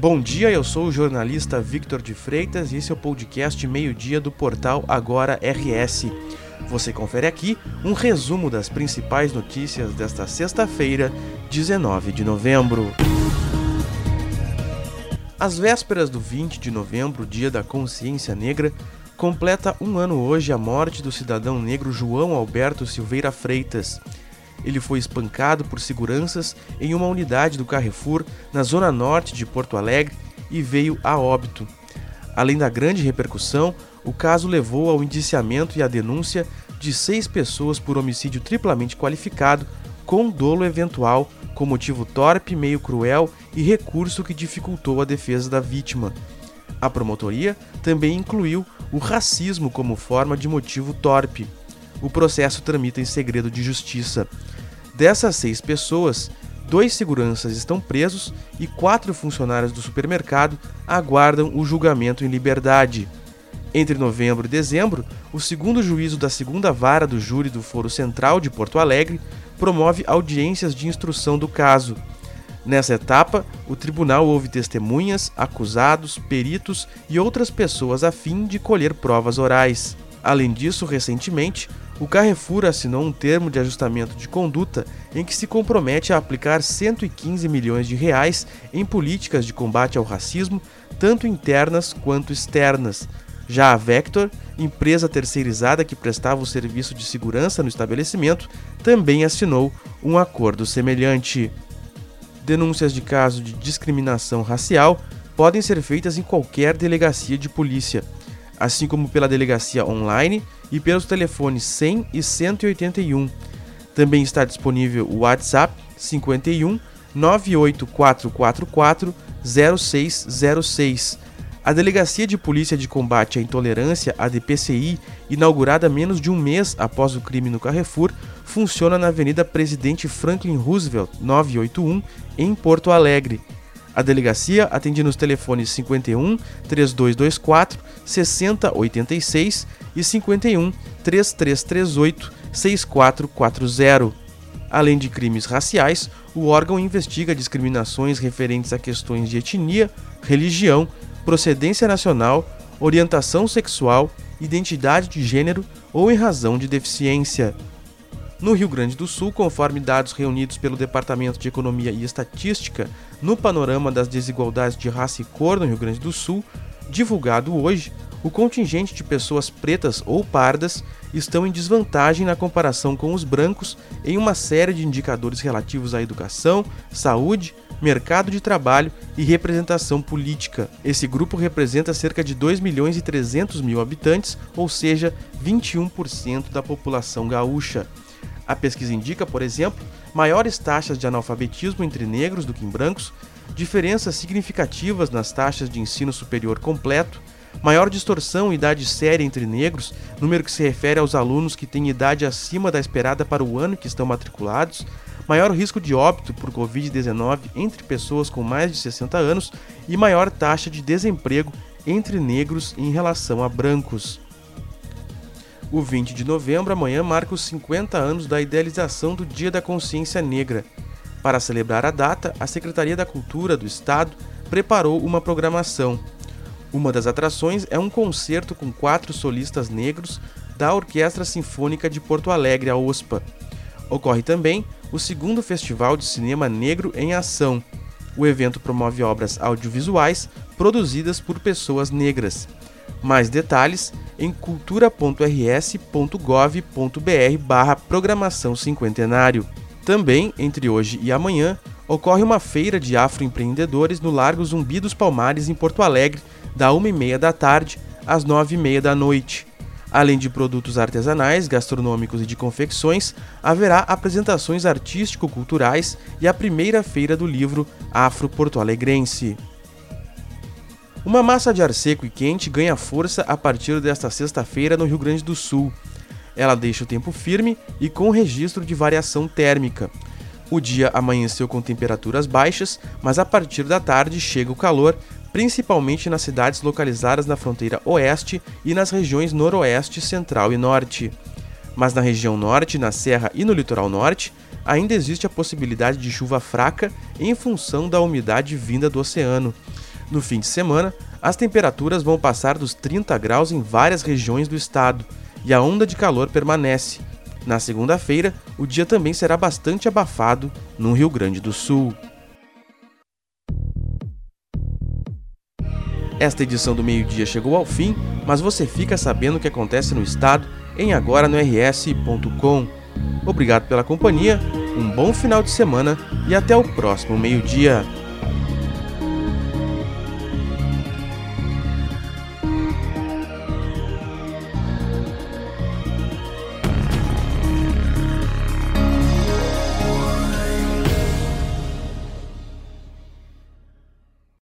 Bom dia, eu sou o jornalista Victor de Freitas e esse é o podcast Meio-Dia do portal Agora RS. Você confere aqui um resumo das principais notícias desta sexta-feira, 19 de novembro. Às vésperas do 20 de novembro, Dia da Consciência Negra, completa um ano hoje a morte do cidadão negro João Alberto Silveira Freitas. Ele foi espancado por seguranças em uma unidade do Carrefour na zona norte de Porto Alegre e veio a óbito. Além da grande repercussão, o caso levou ao indiciamento e à denúncia de seis pessoas por homicídio triplamente qualificado, com dolo eventual, com motivo torpe, meio cruel e recurso que dificultou a defesa da vítima. A promotoria também incluiu o racismo como forma de motivo torpe. O processo tramita em segredo de justiça. Dessas seis pessoas, dois seguranças estão presos e quatro funcionários do supermercado aguardam o julgamento em liberdade. Entre novembro e dezembro, o segundo juízo da segunda vara do júri do Foro Central de Porto Alegre promove audiências de instrução do caso. Nessa etapa, o tribunal ouve testemunhas, acusados, peritos e outras pessoas a fim de colher provas orais. Além disso, recentemente, o Carrefour assinou um termo de ajustamento de conduta em que se compromete a aplicar 115 milhões de reais em políticas de combate ao racismo, tanto internas quanto externas. Já a Vector, empresa terceirizada que prestava o serviço de segurança no estabelecimento, também assinou um acordo semelhante. Denúncias de caso de discriminação racial podem ser feitas em qualquer delegacia de polícia, assim como pela delegacia online e pelos telefones 100 e 181. Também está disponível o WhatsApp 51 98444 0606. A Delegacia de Polícia de Combate à Intolerância, a DPCI, inaugurada menos de um mês após o crime no Carrefour, funciona na Avenida Presidente Franklin Roosevelt, 981, em Porto Alegre. A delegacia atende nos telefones 51 3224 6086 e 51 3338 6440. Além de crimes raciais, o órgão investiga discriminações referentes a questões de etnia, religião, procedência nacional, orientação sexual, identidade de gênero ou em razão de deficiência. No Rio Grande do Sul, conforme dados reunidos pelo Departamento de Economia e Estatística no panorama das desigualdades de raça e cor no Rio Grande do Sul, divulgado hoje, o contingente de pessoas pretas ou pardas estão em desvantagem na comparação com os brancos em uma série de indicadores relativos à educação, saúde, mercado de trabalho e representação política. Esse grupo representa cerca de 2 milhões e 300 mil habitantes, ou seja, 21% da população gaúcha. A pesquisa indica, por exemplo, maiores taxas de analfabetismo entre negros do que em brancos, diferenças significativas nas taxas de ensino superior completo, maior distorção idade séria entre negros, número que se refere aos alunos que têm idade acima da esperada para o ano que estão matriculados, maior risco de óbito por Covid-19 entre pessoas com mais de 60 anos e maior taxa de desemprego entre negros em relação a brancos. O 20 de novembro, amanhã, marca os 50 anos da idealização do Dia da Consciência Negra. Para celebrar a data, a Secretaria da Cultura do Estado preparou uma programação. Uma das atrações é um concerto com quatro solistas negros da Orquestra Sinfônica de Porto Alegre, a OSPA. Ocorre também o segundo Festival de Cinema Negro em Ação. O evento promove obras audiovisuais produzidas por pessoas negras. Mais detalhes em cultura.rs.gov.br barra programação cinquentenário. Também, entre hoje e amanhã, ocorre uma feira de afroempreendedores no Largo Zumbi dos Palmares, em Porto Alegre, da 1h30 da tarde às 9h30 da noite. Além de produtos artesanais, gastronômicos e de confecções, haverá apresentações artístico-culturais e a primeira feira do livro Afro-Porto-Alegrense. Uma massa de ar seco e quente ganha força a partir desta sexta-feira no Rio Grande do Sul. Ela deixa o tempo firme e com registro de variação térmica. O dia amanheceu com temperaturas baixas, mas a partir da tarde chega o calor, principalmente nas cidades localizadas na fronteira oeste e nas regiões noroeste, central e norte. Mas na região norte, na serra e no litoral norte, ainda existe a possibilidade de chuva fraca em função da umidade vinda do oceano. No fim de semana, as temperaturas vão passar dos 30 graus em várias regiões do estado e a onda de calor permanece. Na segunda-feira, o dia também será bastante abafado no Rio Grande do Sul. Esta edição do meio-dia chegou ao fim, mas você fica sabendo o que acontece no estado em agora no rs.com. Obrigado pela companhia, um bom final de semana e até o próximo meio-dia.